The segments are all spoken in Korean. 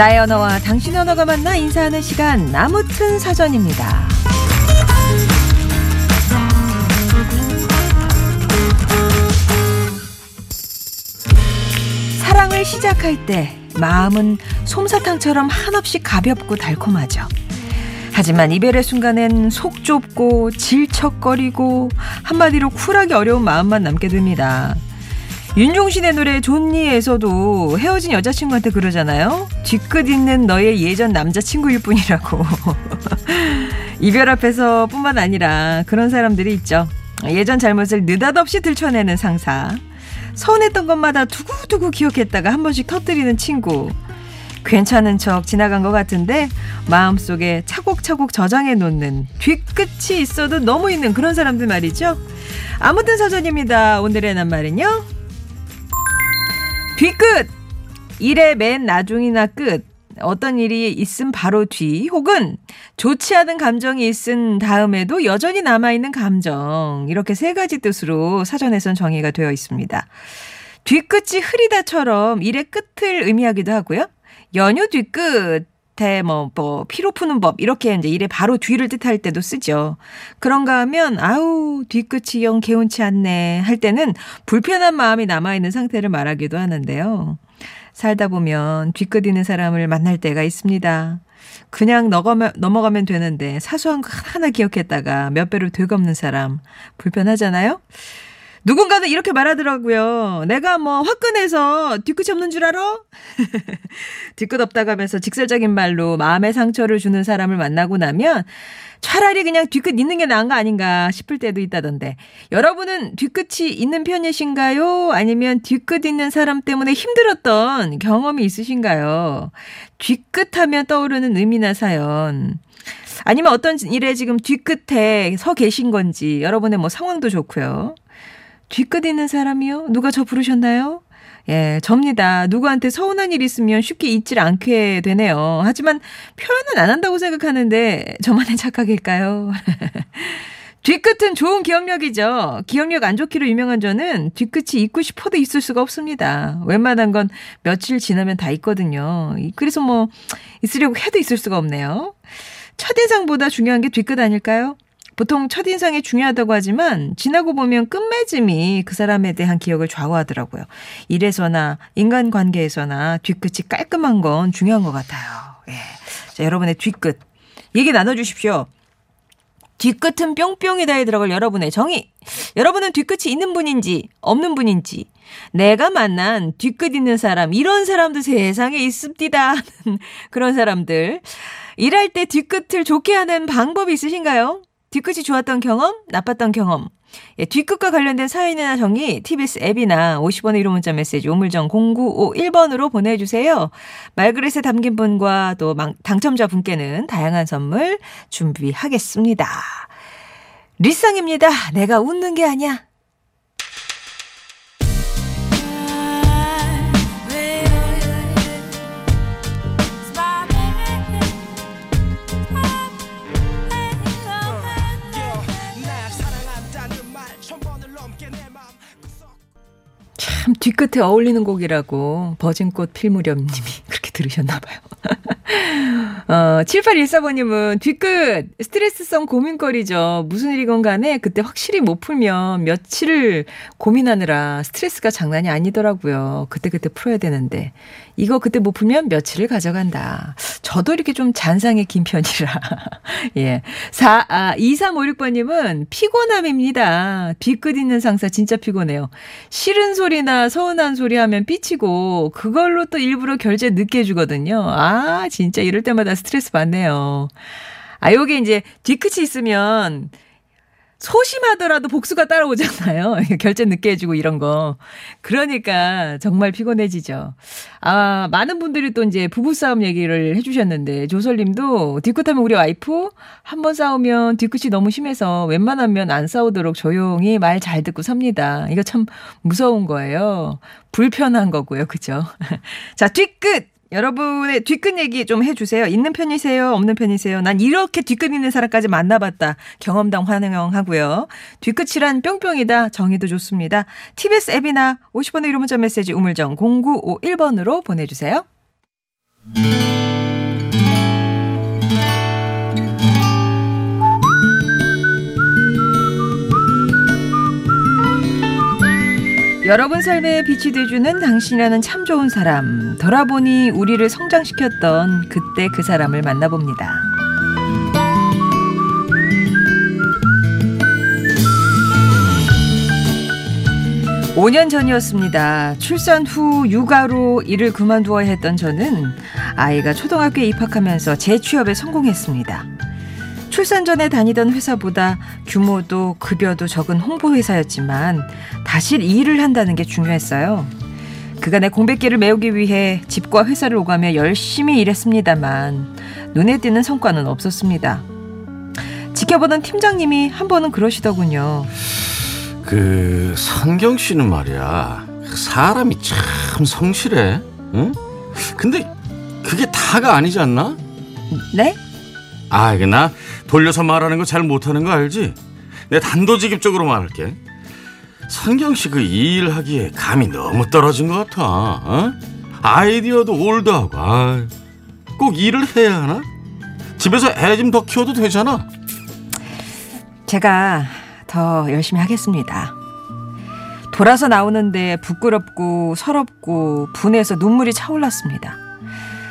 나의 언어와 당신 언어가 만나 인사하는 시간 나무튼 사전입니다. 사랑을 시작할 때 마음은 솜사탕처럼 한없이 가볍고 달콤하죠. 하지만 이별의 순간엔 속 좁고 질척거리고 한마디로 쿨하기 어려운 마음만 남게 됩니다. 윤종신의 노래 존니에서도 헤어진 여자친구한테 그러잖아요. 뒤끝 있는 너의 예전 남자친구일 뿐이라고. 이별 앞에서 뿐만 아니라 그런 사람들이 있죠. 예전 잘못을 느닷없이 들춰내는 상사. 서운했던 것마다 두고두고 기억했다가 한 번씩 터뜨리는 친구. 괜찮은 척 지나간 것 같은데 마음속에 차곡차곡 저장해 놓는 뒤끝이 있어도 너무 있는 그런 사람들 말이죠. 아무튼 사전입니다. 오늘의 낱말은요. 뒤끝! 일의 맨 나중이나 끝. 어떤 일이 있음 바로 뒤 혹은 좋지 않은 감정이 있은 다음에도 여전히 남아있는 감정 이렇게 세 가지 뜻으로 사전에선 정의가 되어 있습니다. 뒤끝이 흐리다처럼 일의 끝을 의미하기도 하고요. 연휴 뒤끝 대, 뭐, 뭐, 피로 푸는 법, 이렇게 이제 일의 바로 뒤를 뜻할 때도 쓰죠. 그런가 하면, 아우, 뒤끝이 영 개운치 않네. 할 때는 불편한 마음이 남아있는 상태를 말하기도 하는데요. 살다 보면 뒤끝 있는 사람을 만날 때가 있습니다. 그냥 넘어가면, 넘어가면 되는데 사소한 거 하나 기억했다가 몇 배로 되없는 사람 불편하잖아요? 누군가는 이렇게 말하더라고요. 내가 뭐 화끈해서 뒤끝이 없는 줄 알아? 뒤끝 없다고 하면서 직설적인 말로 마음의 상처를 주는 사람을 만나고 나면 차라리 그냥 뒤끝 있는 게 나은 거 아닌가 싶을 때도 있다던데. 여러분은 뒤끝이 있는 편이신가요? 아니면 뒤끝 있는 사람 때문에 힘들었던 경험이 있으신가요? 뒤끝 하면 떠오르는 의미나 사연. 아니면 어떤 일에 지금 뒤끝에 서 계신 건지 여러분의 뭐 상황도 좋고요. 뒤끝 있는 사람이요? 누가 저 부르셨나요? 예, 접니다. 누구한테 서운한 일 있으면 쉽게 잊질 않게 되네요. 하지만 표현은 안 한다고 생각하는데 저만의 착각일까요? 뒤끝은 좋은 기억력이죠. 기억력 안 좋기로 유명한 저는 뒤끝이 잊고 싶어도 있을 수가 없습니다. 웬만한 건 며칠 지나면 다 있거든요. 그래서 뭐 있으려고 해도 있을 수가 없네요. 첫인상보다 중요한 게 뒤끝 아닐까요? 보통 첫인상이 중요하다고 하지만 지나고 보면 끝맺음이 그 사람에 대한 기억을 좌우하더라고요. 일에서나 인간관계에서나 뒤끝이 깔끔한 건 중요한 것 같아요. 예. 자, 여러분의 뒤끝 얘기 나눠주십시오. 뒤끝은 뿅뿅이다에 들어갈 여러분의 정의. 여러분은 뒤끝이 있는 분인지 없는 분인지 내가 만난 뒤끝 있는 사람 이런 사람도 세상에 있습니다. 그런 사람들 일할 때 뒤끝을 좋게 하는 방법이 있으신가요? 뒤끝이 좋았던 경험, 나빴던 경험. 예, 뒤끝과 관련된 사연이나 정의 TBS 앱이나 50원의 1호 문자 메시지 우물정 0951번으로 보내주세요. 말그릇에 담긴 분과 또 당첨자 분께는 다양한 선물 준비하겠습니다. 리쌍입니다. 내가 웃는 게 아니야. 참 뒤끝에 어울리는 곡이라고 버진꽃 필 무렵님이 그렇게 들으셨나 봐요. 어, 7814번님은 뒤끝 스트레스성 고민거리죠. 무슨 일이건 간에 그때 확실히 못 풀면 며칠을 고민하느라 스트레스가 장난이 아니더라고요. 그때그때 풀어야 되는데 이거 그때 못 풀면 며칠을 가져간다. 저도 이렇게 좀 잔상의 긴 편이라. 예. 4, 아, 2356번님은 피곤함입니다. 뒤끝 있는 상사 진짜 피곤해요. 싫은 소리나 서운한 소리 하면 삐치고 그걸로 또 일부러 결제 늦게 해주거든요. 아, 진짜 이럴 때마다 스트레스 받네요. 아, 요게 이제 뒤끝이 있으면 소심하더라도 복수가 따라오잖아요. 결제 늦게 해주고 이런 거. 그러니까 정말 피곤해지죠. 아, 많은 분들이 또 이제 부부싸움 얘기를 해주셨는데, 조설님도 뒤끝하면 우리 와이프 한 번 싸우면 뒤끝이 너무 심해서 웬만하면 안 싸우도록 조용히 말 잘 듣고 삽니다. 이거 참 무서운 거예요. 불편한 거고요. 그죠? 자, 뒤끝! 여러분의 뒤끝 얘기 좀 해주세요. 있는 편이세요? 없는 편이세요? 난 이렇게 뒤끝 있는 사람까지 만나봤다. 경험담 환영하고요. 뒤끝이란 뿅뿅이다. 정의도 좋습니다. TBS 앱이나 50번의 유료 문자 메시지 우물정 0951번으로 보내주세요. 여러분 삶에 빛이 돼주는 당신이라는 참 좋은 사람. 돌아보니 우리를 성장시켰던 그때 그 사람을 만나봅니다. 5년 전이었습니다. 출산 후 육아로 일을 그만두어야 했던 저는 아이가 초등학교에 입학하면서 재취업에 성공했습니다. 출산 전에 다니던 회사보다 규모도 급여도 적은 홍보회사였지만 다시 일을 한다는 게 중요했어요. 그간의 공백기를 메우기 위해 집과 회사를 오가며 열심히 일했습니다만 눈에 띄는 성과는 없었습니다. 지켜보던 팀장님이 한 번은 그러시더군요. 그 선경 씨는 말이야 사람이 참 성실해. 응? 근데 그게 다가 아니지 않나? 네? 아 이게 나 돌려서 말하는 거 잘 못하는 거 알지? 내가 단도직입적으로 말할게. 선경 씨 그 일 하기에 감이 너무 떨어진 것 같아. 어? 아이디어도 올드하고 아, 꼭 일을 해야 하나? 집에서 애 좀 더 키워도 되잖아. 제가 더 열심히 하겠습니다. 돌아서 나오는데 부끄럽고 서럽고 분해서 눈물이 차올랐습니다.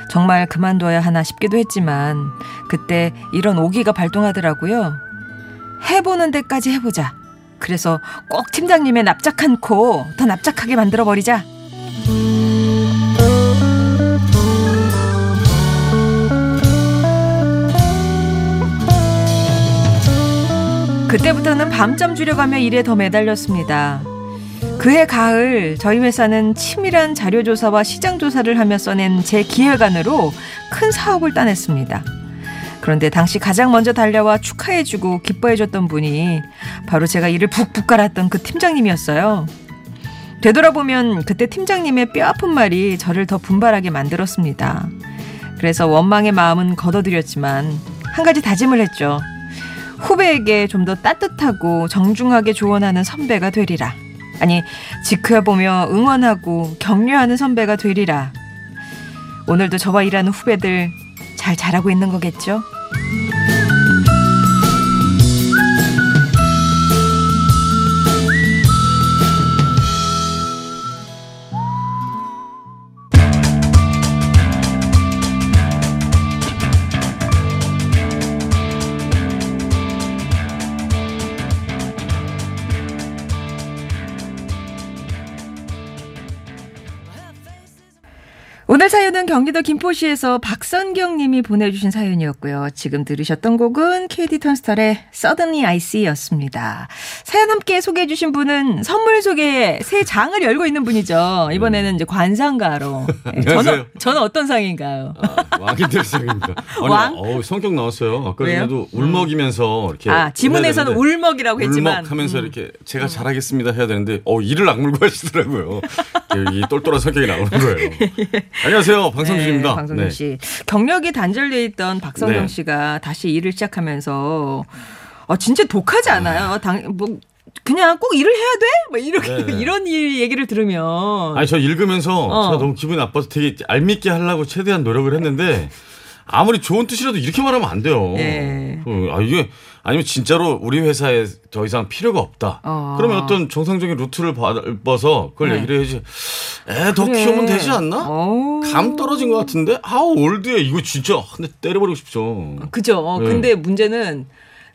정말 그만둬야 하나 싶기도 했지만 그때 이런 오기가 발동하더라고요. 해보는 데까지 해보자. 그래서 꼭 팀장님의 납작한 코 더 납작하게 만들어 버리자. 그때부터는 밤잠 줄여가며 일에 더 매달렸습니다. 그해 가을 저희 회사는 치밀한 자료조사와 시장조사를 하며 써낸 제 기획안으로 큰 사업을 따냈습니다. 그런데 당시 가장 먼저 달려와 축하해주고 기뻐해줬던 분이 바로 제가 이를 푹푹 깔았던 그 팀장님이었어요. 되돌아보면 그때 팀장님의 뼈아픈 말이 저를 더 분발하게 만들었습니다. 그래서 원망의 마음은 걷어들였지만 한 가지 다짐을 했죠. 후배에게 좀 더 따뜻하고 정중하게 조언하는 선배가 되리라. 아니, 지켜보며 응원하고 격려하는 선배가 되리라. 오늘도 저와 일하는 후배들 잘 자라고 있는 거겠죠? 경기도 김포시에서 박선경 님이 보내주신 사연이었고요. 지금 들으셨던 곡은 KD 턴스털의 Suddenly I See였습니다. 사연 함께 소개해 주신 분은 선물 소개 새 장을 열고 있는 분이죠. 이번에는 이제 관상가로. 네, 저는, 저는 어떤 상인가요? 아, 왕인들 상입니다. 아니, 왕? 어우, 성격 나왔어요. 아까? 전에도 울먹이면서 이렇게. 아, 지문에서는 울먹이라고 했지만. 음. 울먹 하면서 이렇게 제가 잘하겠습니다 해야 되는데 어 이를 악물고 하시더라고요. 이 똘똘한 성격이 나오는 거예요. 안녕하세요, 네, 방성준 네. 씨. 경력이 단절돼 있던 박성경 네. 씨가 다시 일을 시작하면서 어, 진짜 독하지 않아요? 당, 뭐, 그냥 꼭 일을 해야 돼? 뭐 이렇게 네, 네. 이런 일 얘기를 들으면 아니 저 읽으면서 어. 제가 너무 기분이 나빠서 되게 얄밉게 하려고 최대한 노력을 했는데 아무리 좋은 뜻이라도 이렇게 말하면 안 돼요. 예. 어, 아 이게 아니면 진짜로 우리 회사에 더 이상 필요가 없다. 어. 그러면 어떤 정상적인 루트를 밟아서 그걸 네. 얘기를 해야지. 애더 그래. 키우면 되지 않나? 어우. 감 떨어진 것 같은데 아우 올드해 이거 진짜 한대 때려버리고 싶죠. 그죠. 어, 네. 근데 문제는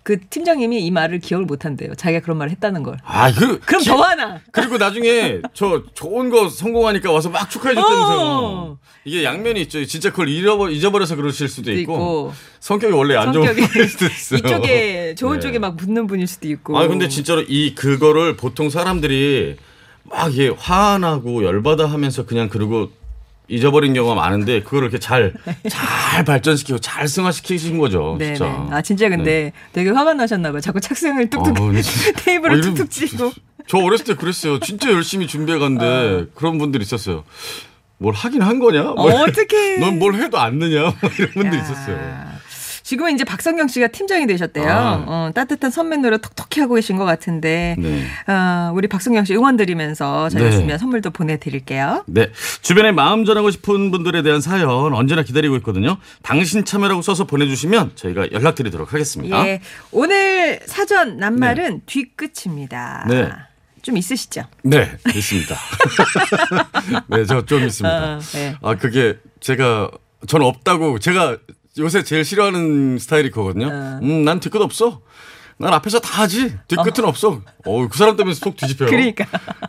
그 팀장님이 이 말을 기억을 못 한대요. 자기가 그런 말을 했다는 걸. 아 그. 그럼 기- 더 화나. 그리고 나중에 저 좋은 거 성공하니까 와서 막 축하해 줬다면서요. 어. 이게 양면이 있죠. 진짜 그걸 잃어버, 잊어버려서 그러실 수도 있고, 있고. 성격이 원래 안 좋은 분일 수도 있어요. 이쪽에 좋은 네. 쪽에 막 붙는 분일 수도 있고. 아 근데 진짜로 이 그거를 보통 사람들이 막 이게 화나고 열받아 하면서 그냥 그러고 잊어버린 경우가 많은데 그걸 이렇게 잘잘 발전시키고 잘 승화시키신 거죠. 네, 진짜. 네. 아 진짜 근데 되게 화가 나셨나 봐요. 자꾸 착상을 뚝뚝 어, 테이블을 어, 이런- 툭툭 치고. 저 어렸을 때 그랬어요. 진짜 열심히 준비해 갔는데 어. 그런 분들이 있었어요. 뭘 하긴 한 거냐? 어, 어떡해. 넌뭘 해도 안 느냐? 뭐 이런 분들이 야. 있었어요. 지금은 이제 박성경 씨가 팀장이 되셨대요. 아. 어, 따뜻한 선배 노래 톡톡히 하고 계신 것 같은데. 네. 어, 우리 박성경 씨 응원 드리면서 저희 네. 선물도 보내드릴게요. 네. 주변에 마음 전하고 싶은 분들에 대한 사연 언제나 기다리고 있거든요. 당신 참여라고 써서 보내주시면 저희가 연락드리도록 하겠습니다. 예. 오늘 사전 낱말은 뒤끝입니다. 네. 좀 있으시죠? 네, 있습니다. 네, 저 좀 있습니다. 아, 네. 아, 그게 제가 저는 없다고 제가 요새 제일 싫어하는 스타일이 그거든요. 어. 음, 난 뒤끝 없어. 난 앞에서 다 하지. 뒤끝은 없어. 어, 그 사람 때문에 속 뒤집혀요. 그러니까.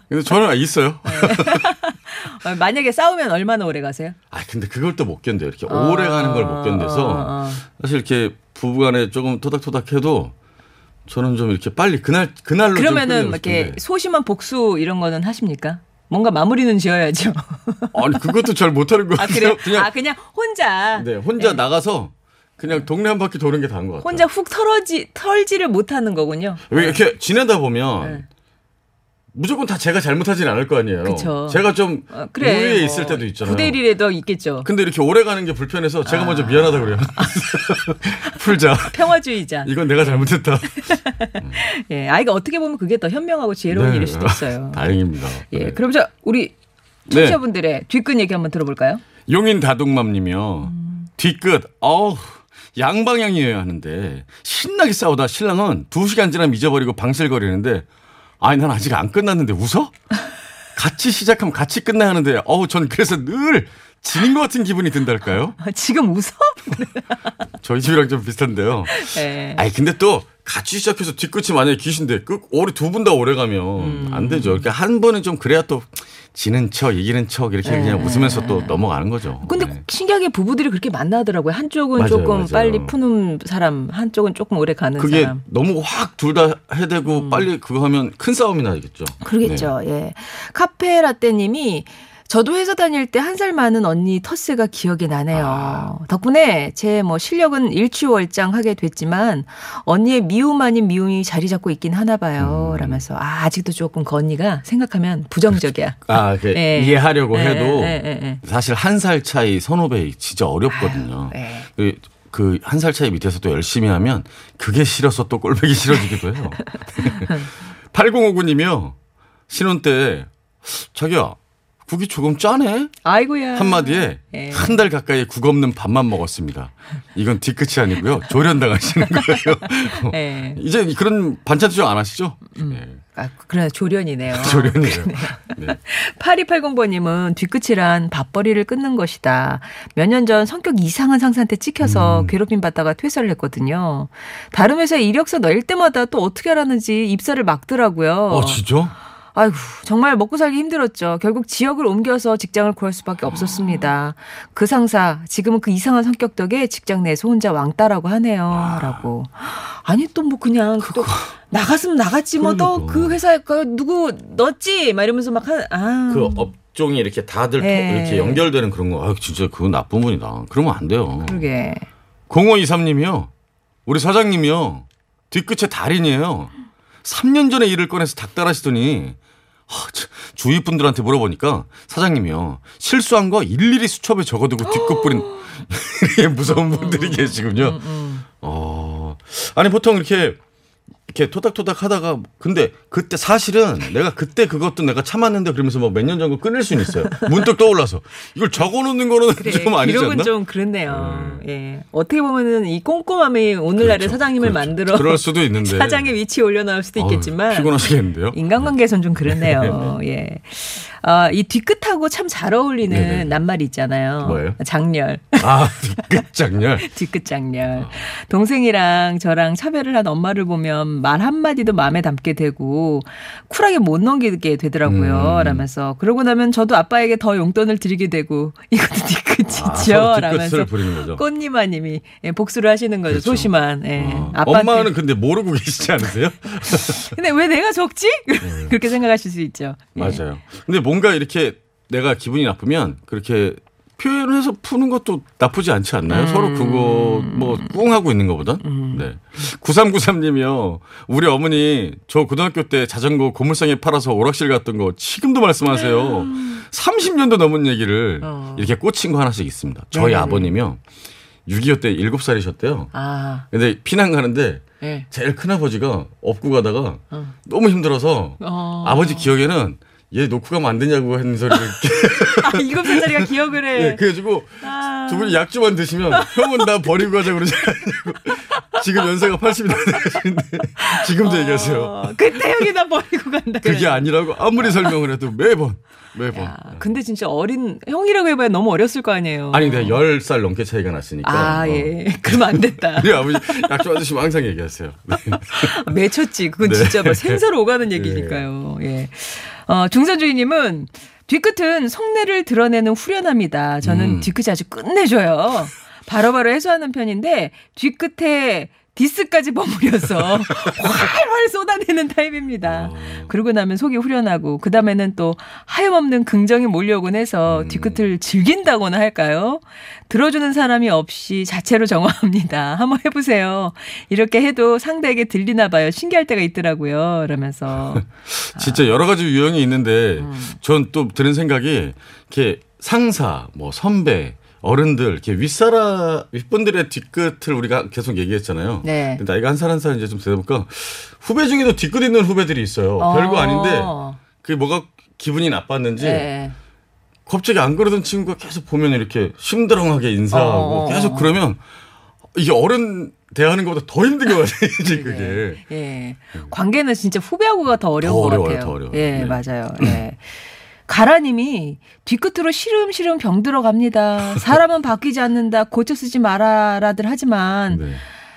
근데 저는 있어요. 어, 만약에 싸우면 얼마나 오래 가세요? 아, 근데 그걸 또 못 견뎌요. 이렇게 오래 가는 걸 못 견뎌서 어, 어, 어. 사실 이렇게 부부간에 조금 토닥토닥해도 저는 좀 이렇게 빨리 그날 그날로 좀 그러면은 이렇게. 소심한 복수 이런 거는 하십니까? 뭔가 마무리는 지어야죠. 아니 그것도 잘 못하는 것아 같아요. 그래요? 아 그냥 혼자 네, 혼자 네. 나가서 그냥 동네 한 바퀴 도는 게 다인 것 같아요. 혼자 훅 털어지 털지를 못하는 거군요. 왜 이렇게 지내다 보면 네. 무조건 다 제가 잘못하진 않을 거 아니에요. 그쵸. 제가 좀 어, 그래. 우위에 뭐 있을 때도 있잖아요. 9대 1이라도 있겠죠. 근데 이렇게 오래 가는 게 불편해서 제가 먼저 미안하다 그래요. 풀자. 평화주의자. 이건 내가 잘못했다. 예, 아이가 어떻게 보면 그게 더 현명하고 지혜로운 네. 일일 수도 있어요. 다행입니다. 예, 네. 그럼 저 우리 청취자분들의 뒷끝 얘기 한번 들어볼까요? 용인 다둥맘님이요. 뒤끝, 어우, 양방향이어야 하는데, 신나게 싸우다 신랑은 두 시간 지나면 잊어버리고 방실거리는데, 아니, 난 아직 안 끝났는데 웃어? 같이 시작하면 같이 끝나야 하는데, 어우, 전 그래서 늘 지닌 것 같은 기분이 든달까요? 아, 지금 웃어? 저희 집이랑 좀 비슷한데요. 예. 아니, 근데 또 같이 시작해서 뒤끝이 만약에 기신데, 끝, 오래 두 분 다 오래 가면 안 되죠. 그러니까 한 번은 좀 그래야 또 지는 척, 이기는 척 이렇게 그냥 웃으면서 또 넘어가는 거죠. 근데 네. 신기하게 부부들이 그렇게 만나더라고요. 한쪽은 맞아요, 조금 맞아요. 빨리 푸는 사람, 한쪽은 조금 오래 가는 그게 사람. 음. 너무 확 둘 다 해대고 빨리 그거 하면 큰 싸움이 나겠죠. 그러겠죠. 네. 예. 카페 라떼님이 저도 회사 다닐 때 한 살 많은 언니 터스가 기억이 나네요. 아. 덕분에 제 뭐 실력은 일취월장하게 됐지만 언니의 미움 아닌 미움이 자리 잡고 있긴 하나 봐요. 음. 라면서 아 아직도 조금 그 언니가 생각하면 부정적이야. 아, 그 예. 이해하려고 예, 해도 예, 예, 예. 사실 한 살 차이 선후배 진짜 어렵거든요. 예. 그한 살 차이 밑에서 또 열심히 하면 그게 싫어서 또 꼴보기 싫어지기도 해요. 8059님이요. 신혼 때 자기야 국이 조금 짜네? 아이고야. 한마디에 예. 한달 가까이 국 없는 밥만 먹었습니다. 이건 뒤끝이 아니고요. 조련당하시는 거예요. 예. 이제 그런 반찬 투정 안 하시죠? 네. 아, 그래 조련이네요. 조련이에요. 네. 8280번님은 뒤끝이란 밥벌이를 끊는 것이다. 몇 년 전 성격 이상한 상사한테 찍혀서 음. 괴롭힘 받다가 퇴사를 했거든요. 다른 회사에 이력서 넣을 때마다 또 어떻게 하라는지 입사를 막더라고요. 어, 진짜? 아이고, 정말 먹고 살기 힘들었죠. 결국 지역을 옮겨서 직장을 구할 수밖에 없었습니다. 그 상사, 지금은 그 이상한 성격 덕에 직장 내에서 혼자 왕따라고 하네요. 라고. 아니, 또 뭐 그냥 또 나갔으면 나갔지 뭐또 그러니까. 그 회사에 그 누구 넣었지? 막 이러면서 막 한, 아. 그 업종이 이렇게 다들 터- 네. 이렇게 연결되는 그런 거. 아, 진짜 그건 나쁜 분이다. 그러면 안 돼요. 그러게. 0523님이요. 우리 사장님이요. 뒤끝에 달인이에요. 3년 전에 일을 꺼내서 닥달하시더니 주위 분들한테 물어보니까 사장님이요. 실수한 거 일일이 수첩에 적어두고 뿌린 이게 무서운 분들이 계시군요. 어. 아니 보통 이렇게 이렇게 토닥토닥 하다가 근데 그때 사실은 내가 그때 그것도 내가 참았는데 그러면서 뭐몇년 전거 끊을 수는 있어요. 문득 떠올라서 이걸 적어놓는 거는 그래, 좀 아니지 기록은 않나? 좀 그렇네요. 예. 어떻게 보면은 이 꼼꼼함이 오늘날의 그렇죠. 사장님을 그렇죠. 만들어 그럴 수도 있는데 사장의 위치에 올려놓을 수도 있겠지만 피곤하시겠는데요. 인간관계에선 좀 그렇네요. 예. 아, 이 뒤끝하고 참 잘 어울리는 네네. 낱말이 있잖아요. 뭐예요? 장렬. 아 끝장렬. 뒤끝 장렬. 동생이랑 저랑 차별을 한 엄마를 보면 말 한마디도 마음에 담게 되고 쿨하게 못 넘기게 되더라고요. 음. 라면서 그러고 나면 저도 아빠에게 더 용돈을 드리게 되고 이것도 뒤끝이죠. 아, 라면서 거죠. 꽃니마님이 예, 복수를 하시는 거죠. 그렇죠. 소심한. 예. 어. 엄마는 근데 모르고 계시지 않으세요? 근데 왜 내가 적지? 그렇게 생각하실 수 있죠. 예. 맞아요. 근데 뭔가 이렇게 내가 기분이 나쁘면 그렇게 표현을 해서 푸는 것도 나쁘지 않지 않나요? 음. 서로 그거 뭐 꿍 하고 있는 것보다. 네. 9393님이요. 우리 어머니 저 고등학교 때 자전거 고물상에 팔아서 오락실 갔던 거 지금도 말씀하세요. 30년도 넘은 얘기를 어. 이렇게 꽂힌 거 하나씩 있습니다. 저희 네네네. 아버님이요. 6.25 때 7살이셨대요. 아, 근데 피난 가는데 예. 제일 큰 아버지가 업고 가다가 어. 너무 힘들어서 어. 아버지 기억에는 얘 놓고 가면 안 되냐고 하는 소리를 아, 일곱 살짜리가 기억을 해. 예, 그래가지고 아. 두 분이 약주만 드시면 형은 나 버리고 가자 그러지 않냐고 지금 연세가 80이 다 되시는데 지금도 얘기하세요. 어, 그때 형이 나 버리고 간다. 그게 그래. 아니라고 아무리 설명을 해도 매번 매번. 야, 근데 진짜 어린 형이라고 해봐야 너무 어렸을 거 아니에요. 아니 근데 10살 넘게 차이가 났으니까. 아, 어. 예. 그러면 안 됐다. 우리 아버지 약주 받으시면 항상 얘기하세요. 네. 맺혔지. 그건 네. 진짜 뭐 생사로 오가는 얘기니까요. 예. 어, 중선주의님은 뒤끝은 속내를 드러내는 후련합니다. 저는 음. 뒤끝이 아주 끝내줘요. 바로바로 해소하는 편인데 뒤끝에 디스까지 버무려서 활활 쏟아내는 타입입니다. 어. 그러고 나면 속이 후련하고 그 다음에는 또 하염없는 긍정이 몰려오곤 해서 음. 뒤끝을 즐긴다거나 할까요? 들어주는 사람이 없이 자체로 정화합니다. 한번 해보세요. 이렇게 해도 상대에게 들리나 봐요. 신기할 때가 있더라고요. 이러면서 진짜 여러 가지 유형이 있는데 음. 전또 드는 생각이 이렇게 상사, 뭐 선배, 어른들, 이렇게 윗사람, 윗분들의 뒤끝을 우리가 계속 얘기했잖아요. 네. 근데 나이가 한 살 한 살 이제 좀 되다 보니까 후배 중에도 뒤끝 있는 후배들이 있어요. 어. 별거 아닌데 그게 뭐가 기분이 나빴는지 네. 갑자기 안 그러던 친구가 계속 보면 이렇게 심드렁하게 인사하고 어. 계속 그러면 이게 어른 대하는 것보다 더 힘든 거 같아요. 이제 그게. 예. 관계는 진짜 후배하고가 더 어려운 더 것 어려워요, 같아요. 더 어려워요. 예, 네. 맞아요. 예. 가라님이 뒤끝으로 시름시름 병 들어 갑니다. 사람은 바뀌지 않는다. 고쳐 쓰지 마라라들 하지만 네.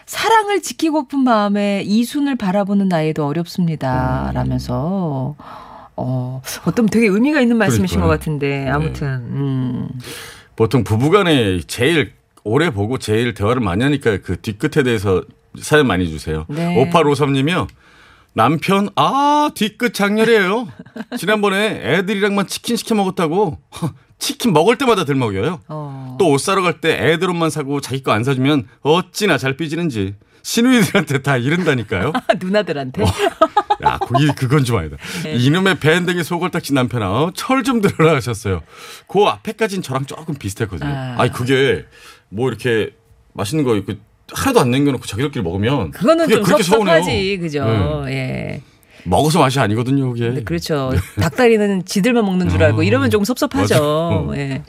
사랑을 지키고픈 마음에 이순을 바라보는 나이도 어렵습니다. 음. 라면서 어, 어떤 되게 의미가 있는 말씀이신 그러니까요. 것 같은데 네. 아무튼 음. 보통 부부간에 제일 오래 보고 제일 대화를 많이 하니까 그 뒤끝에 대해서 사연 많이 주세요. 네. 5853님이요. 남편 아 뒤끝 장렬이에요. 지난번에 애들이랑만 치킨 시켜 먹었다고 허, 치킨 먹을 때마다 들 먹여요. 어. 또옷 사러 갈 때 애들 옷만 사고 자기 거 안 사주면 어찌나 잘 삐지는지 시누이들한테 다 이른다니까요. 누나들한테 야, 거기 그건 좀 아니다. 네. 이놈의 밴댕이 속을딱지 남편아, 어? 철좀 들어라 하셨어요. 그 앞에까진 저랑 조금 비슷했거든요. 아. 아. 니 그게 뭐 이렇게 맛있는 거 이렇게 하나도 안 남겨놓고 자기들끼리 먹으면 그거는 좀 그렇게 섭섭하지. 그죠? 네. 예. 먹어서 맛이 아니거든요, 그게. 네, 그렇죠. 닭다리는 지들만 먹는 줄 알고 어. 이러면 조금 섭섭하죠. 예.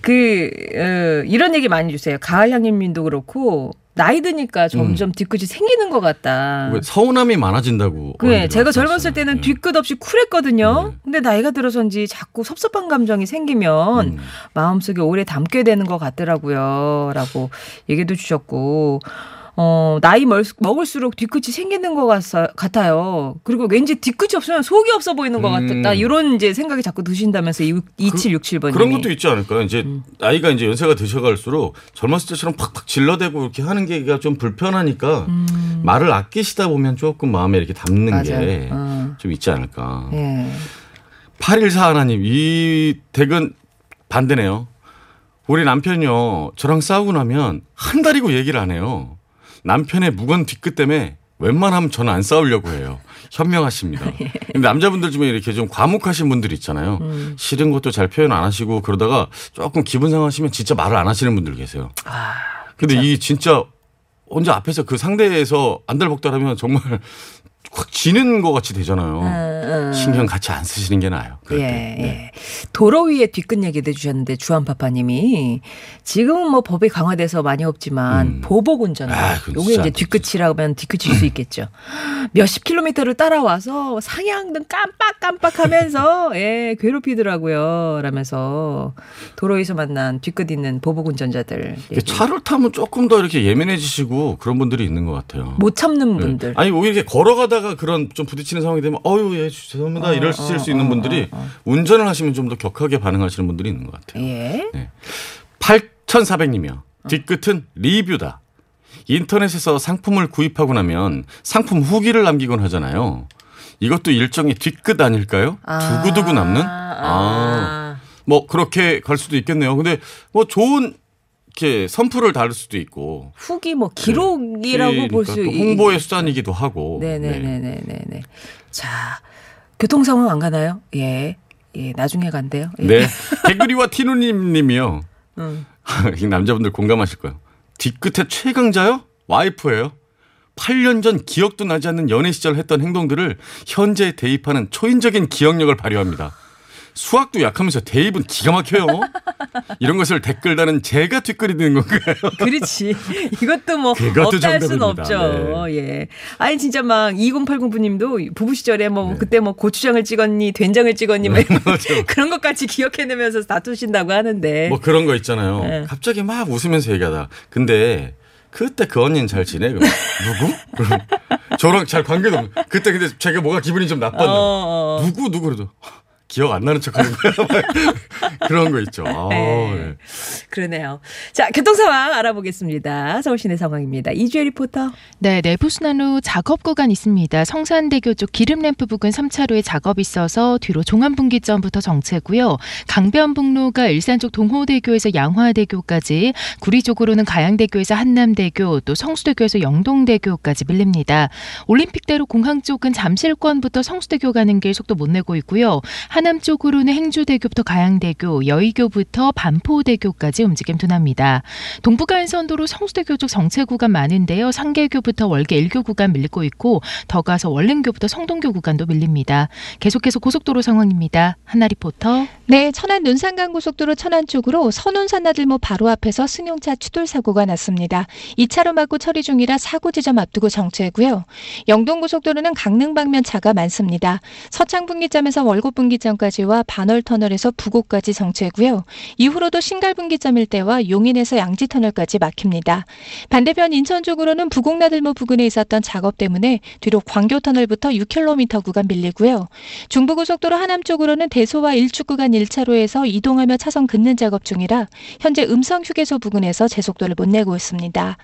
그, 어, 이런 얘기 많이 주세요. 가을 향님님도 그렇고, 나이 드니까 점점 뒤끝이 생기는 것 같다. 왜 서운함이 많아진다고. 그래, 제가. 젊었을 때는 네. 뒤끝 없이 쿨했거든요. 네. 근데 나이가 들어서인지 자꾸 섭섭한 감정이 생기면 음. 마음속에 오래 담게 되는 것 같더라고요. 라고 얘기도 주셨고, 어, 나이 멀, 먹을수록 뒤끝이 생기는 것 같, 같아요. 그리고 왠지 뒤끝이 없으면 속이 없어 보이는 것 음. 같다. 이런 이제 생각이 자꾸 드신다면서 2767번님이. 그런 것도 있지 않을까요? 이제 음. 나이가 이제 연세가 드셔갈수록 젊었을 때처럼 팍팍 질러대고 이렇게 하는 게좀 불편하니까 말을 아끼시다 보면 조금 마음에 이렇게 담는 음. 맞아요. 게 어. 좀 있지 않을까. 예. 814 하나님, 이 댁은 반대네요. 우리 남편이요, 저랑 싸우고 나면 한 달이고 얘기를 안 해요. 남편의 무건 뒤끝 때문에 웬만하면 저는 안 싸우려고 해요. 현명하십니다. 근데 남자분들 중에 이렇게 좀 과묵하신 분들 있잖아요. 음. 싫은 것도 잘 표현 안 하시고 그러다가 조금 기분 상하시면 진짜 말을 안 하시는 분들 계세요. 아, 근데 이 진짜 혼자 앞에서 그 상대에서 안달복달하면 정말 확 지는 것 같이 되잖아요. 음, 음. 신경 같이 안 쓰시는 게 나아요. 예, 때. 네. 예. 도로 위에 뒤끝 얘기도 해주셨는데 주한파파님이 지금은 뭐 법이 강화돼서 많이 없지만 음. 보복 운전. 아, 요게 이제. 뒤끝이라고 하면 뒤끝일 수 있겠죠. 몇십 킬로미터를 따라와서 상향등 깜빡깜빡하면서 예 괴롭히더라고요. 라면서 도로에서 만난 뒤끝 있는 보복 운전자들 이게 차를 타면 조금 더 이렇게 예민해지시고 그런 분들이 있는 것 같아요. 못 참는 네. 분들. 아니 오히려 이렇게 걸어가다 가 그런 좀 부딪히는 상황이 되면 어유 예 죄송합니다 어, 이러실 어, 수 있는 어, 분들이 어, 어. 운전을 하시면 좀 더 격하게 반응하시는 분들이 있는 것 같아요. 예. 8,400님이요. 뒤끝은 리뷰다. 인터넷에서 상품을 구입하고 나면 상품 후기를 남기곤 하잖아요. 이것도 일종의 뒤끝 아닐까요? 두고두고 남는? 아. 아. 뭐 그렇게 갈 수도 있겠네요. 근데 뭐 좋은 이렇게 선풀을 다룰 수도 있고 후기 뭐 기록이라고 볼수 그러니까 또 홍보의 수단이기도 하고. 네. 네네네네네 네. 자, 교통 상황 안 가나요? 예. 예, 나중에 간대요. 예. 네. 개구리와 티누님 님이요. 응. 이 남자분들 공감하실 거예요. 뒤끝에 최강자요? 와이프예요. 8년 전 기억도 나지 않는 연애 시절 했던 행동들을 현재에 대입하는 초인적인 기억력을 발휘합니다. 수학도 약하면서 대입은 기가 막혀요. 이런 것을 댓글 다는 제가 뒷거리는 건가요? 그렇지. 이것도 뭐 없다 할 수는. 없죠. 예. 아니 진짜 막 2080부님도 부부 시절에 뭐 그때 뭐 고추장을 찍었니, 된장을 찍었니, 뭐 이런 그런 것까지 기억해내면서 다투신다고 하는데. 뭐 그런 거 있잖아요. 네. 갑자기 막 웃으면서 얘기하다. 근데 그때 그 언니는 잘 지내? 그럼 누구? 그럼 저랑 잘 관계도 없 그때 근데 제가 뭐가 기분이 좀 나빴나? 어, 어. 누구 누구 그래도 기억 안 나는 척 하는 거야. 그런 거 있죠. 아, 네. 네. 그러네요. 자, 교통 상황 알아보겠습니다. 서울 시내 상황입니다. 이주혜 리포터. 네, 내부순환 후 작업 구간 있습니다. 성산대교 쪽 기름램프 부근 3차로에 작업이 있어서 뒤로 종암분기점부터 정체고요. 강변북로가 일산 쪽 동호대교에서 양화대교까지, 구리 쪽으로는 가양대교에서 한남대교, 또 성수대교에서 영동대교까지 밀립니다. 올림픽대로 공항 쪽은 잠실권부터 성수대교 가는 길 속도 못 내고 있고요. 하남 쪽으로는 행주대교부터 가양대교, 여의교부터 반포대교까지 움직임 둔합니다. 동부간선도로 성수대교 쪽 정체 구간 많은데요. 상계교부터 월계 1교 구간 밀리고 있고 더 가서 월릉교부터 성동교 구간도 밀립니다. 계속해서 고속도로 상황입니다. 한나 리포터. 네, 천안 논산간 고속도로 천안 쪽으로 선운산 나들모 바로 앞에서 승용차 추돌 사고가 났습니다. 2차로 막고 처리 중이라 사고 지점 앞두고 정체고요. 영동 고속도로는 강릉 방면 차가 많습니다. 서창 분기점에서 월곡 분기점까지와 반월 터널에서 부곡까지 정체고요. 이후로도 신갈 분기점 일대와 용인에서 양지 터널까지 막힙니다. 반대편 인천 쪽으로는 부곡 나들모 부근에 있었던 작업 때문에 뒤로 광교 터널부터 6km 구간 밀리고요. 중부 고속도로 하남 쪽으로는 대소와 일축 구간 1차로에서 이동하며 차선 긋는 작업 중이라 현재 음성 휴게소 부근에서 제 속도를 못 내고 있습니다.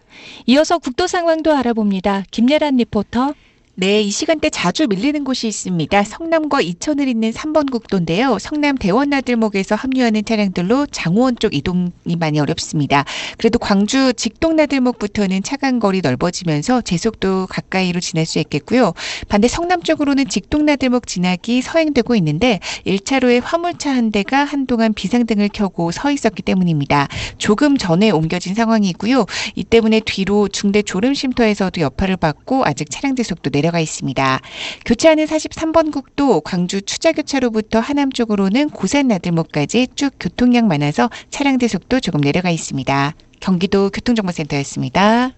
이어서 국도 상황도 알아봅니다. 김예란 리포터. 네, 이 시간대 자주 밀리는 곳이 있습니다. 성남과 이천을 잇는 3번 국도인데요. 성남 대원나들목에서 합류하는 차량들로 장호원 쪽 이동이 많이 어렵습니다. 그래도 광주 직동나들목부터는 차간 거리 넓어지면서 제속도 가까이로 지날 수 있겠고요. 반대 성남 쪽으로는 직동나들목 지나기 서행되고 있는데 1차로에 화물차 한 대가 한동안 비상등을 켜고 서 있었기 때문입니다. 조금 전에 옮겨진 상황이고요. 이 때문에 뒤로 중대 졸음쉼터에서도 여파를 받고 아직 차량 대속도 내려 가 있습니다. 교차하는 43번 국도 광주 추자교차로부터 하남 쪽으로는 고산 나들목까지 쭉 교통량 많아서 차량 대속도 조금 내려가 있습니다. 경기도 교통정보센터였습니다.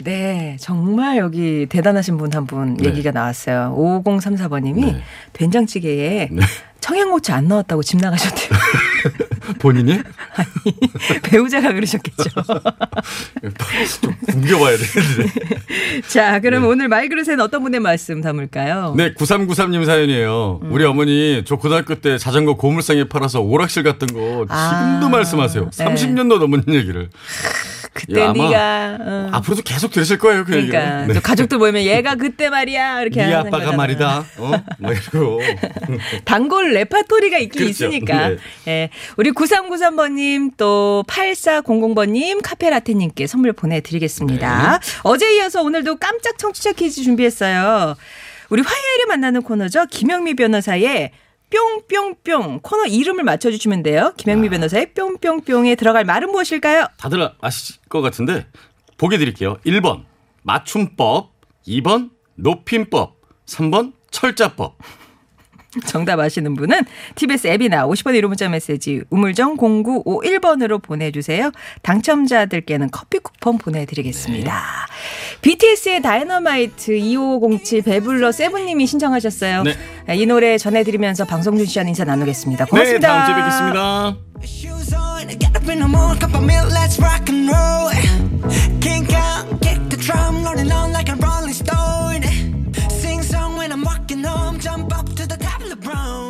네, 정말 여기 대단하신 분 한분 네. 얘기가 나왔어요. 5034번님이 네. 된장찌개에 네. 청양고추 안 넣었다고 집 나가셨대요. 본인이 배우자가 그러셨겠죠. 좀 굶겨봐야 되는데. 자, 그럼 네. 오늘 말그릇에는 어떤 분의 말씀 담을까요? 네, 9393님 사연이에요. 음. 우리 어머니 저 고등학교 때 자전거 고물상에 팔아서 오락실 갔던 거 지금도 아, 말씀하세요. 네. 30년도 넘은 얘기를. 그때 아마 네가 어, 앞으로도 계속 들으실 거예요, 그 그러니까. 또 가족들 모이면 얘가 그때 말이야 이렇게 네 하는 아빠가 거잖아. 말이다. 어? 막 이러고. 단골 레파토리가 있긴 그렇죠. 있으니까. 네. 예. 우리 9393번님 또 8400번님 카페라테님께 선물 보내드리겠습니다. 네. 어제 이어서 오늘도 깜짝 청취자 퀴즈 준비했어요. 우리 화요일에 만나는 코너죠. 김영미 변호사의 뿅뿅뿅 코너 이름을 맞춰주시면 돼요. 김영미 변호사의 뿅뿅뿅에 들어갈 말은 무엇일까요? 다들 아실 것 같은데 보기 드릴게요. 1번 맞춤법, 2번 높임법, 3번 철자법. 정답 아시는 분은 TBS 앱이나 50번 1호 문자 메시지 우물정 0951번으로 보내주세요. 당첨자들께는 커피 쿠폰 보내드리겠습니다. BTS의 다이너마이트 2507 배불러 세븐님이 신청하셨어요. 네. 이 노래 전해드리면서 방송준 씨와 인사 나누겠습니다. 네, 고맙습니다. 다음 주에 뵙겠습니다. ground